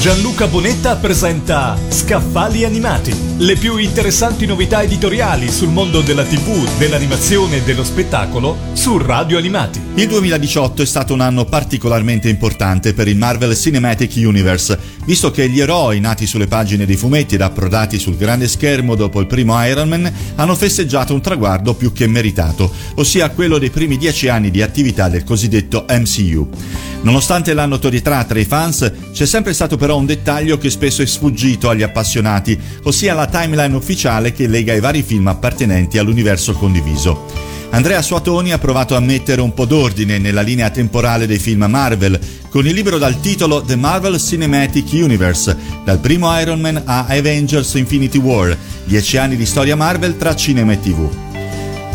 Gianluca Bonetta presenta Scaffali Animati, le più interessanti novità editoriali sul mondo della TV, dell'animazione e dello spettacolo su Radio Animati. Il 2018 è stato un anno particolarmente importante per il Marvel Cinematic Universe, visto che gli eroi nati sulle pagine dei fumetti ed approdati sul grande schermo dopo il primo Iron Man hanno festeggiato un traguardo più che meritato, ossia quello dei primi dieci anni di attività del cosiddetto MCU. Nonostante la notorietà tra i fans, c'è sempre stato però un dettaglio che spesso è sfuggito agli appassionati, ossia la timeline ufficiale che lega i vari film appartenenti all'universo condiviso. Andrea Suatoni ha provato a mettere un po' d'ordine nella linea temporale dei film Marvel, con il libro dal titolo The Marvel Cinematic Universe, dal primo Iron Man a Avengers Infinity War, dieci anni di storia Marvel tra cinema e tv.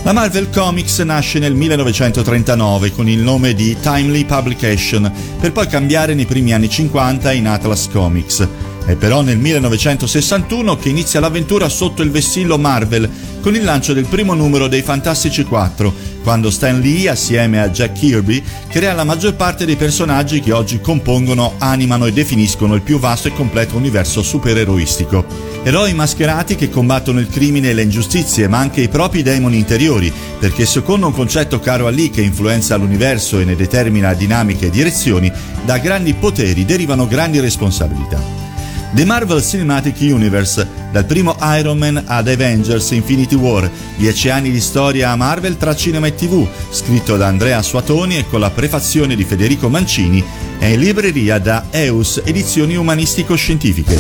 La Marvel Comics nasce nel 1939 con il nome di Timely Publication, per poi cambiare nei primi anni 50 in Atlas Comics. È però nel 1961 che inizia l'avventura sotto il vessillo Marvel, con il lancio del primo numero dei Fantastici 4, quando Stan Lee, assieme a Jack Kirby, crea la maggior parte dei personaggi che oggi compongono, animano e definiscono il più vasto e completo universo supereroistico. Eroi mascherati che combattono il crimine e le ingiustizie, ma anche i propri demoni interiori, perché secondo un concetto caro a Lee che influenza l'universo e ne determina dinamiche e direzioni, da grandi poteri derivano grandi responsabilità. The Marvel Cinematic Universe, dal primo Iron Man ad Avengers Infinity War, dieci anni di storia a Marvel tra cinema e tv, scritto da Andrea Suatoni e con la prefazione di Federico Mancini, è in libreria da EUS Edizioni Umanistico-Scientifiche.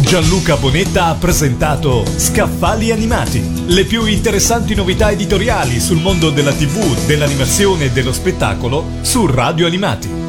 Gianluca Bonetta ha presentato Scaffali Animati, le più interessanti novità editoriali sul mondo della TV, dell'animazione e dello spettacolo su Radio Animati.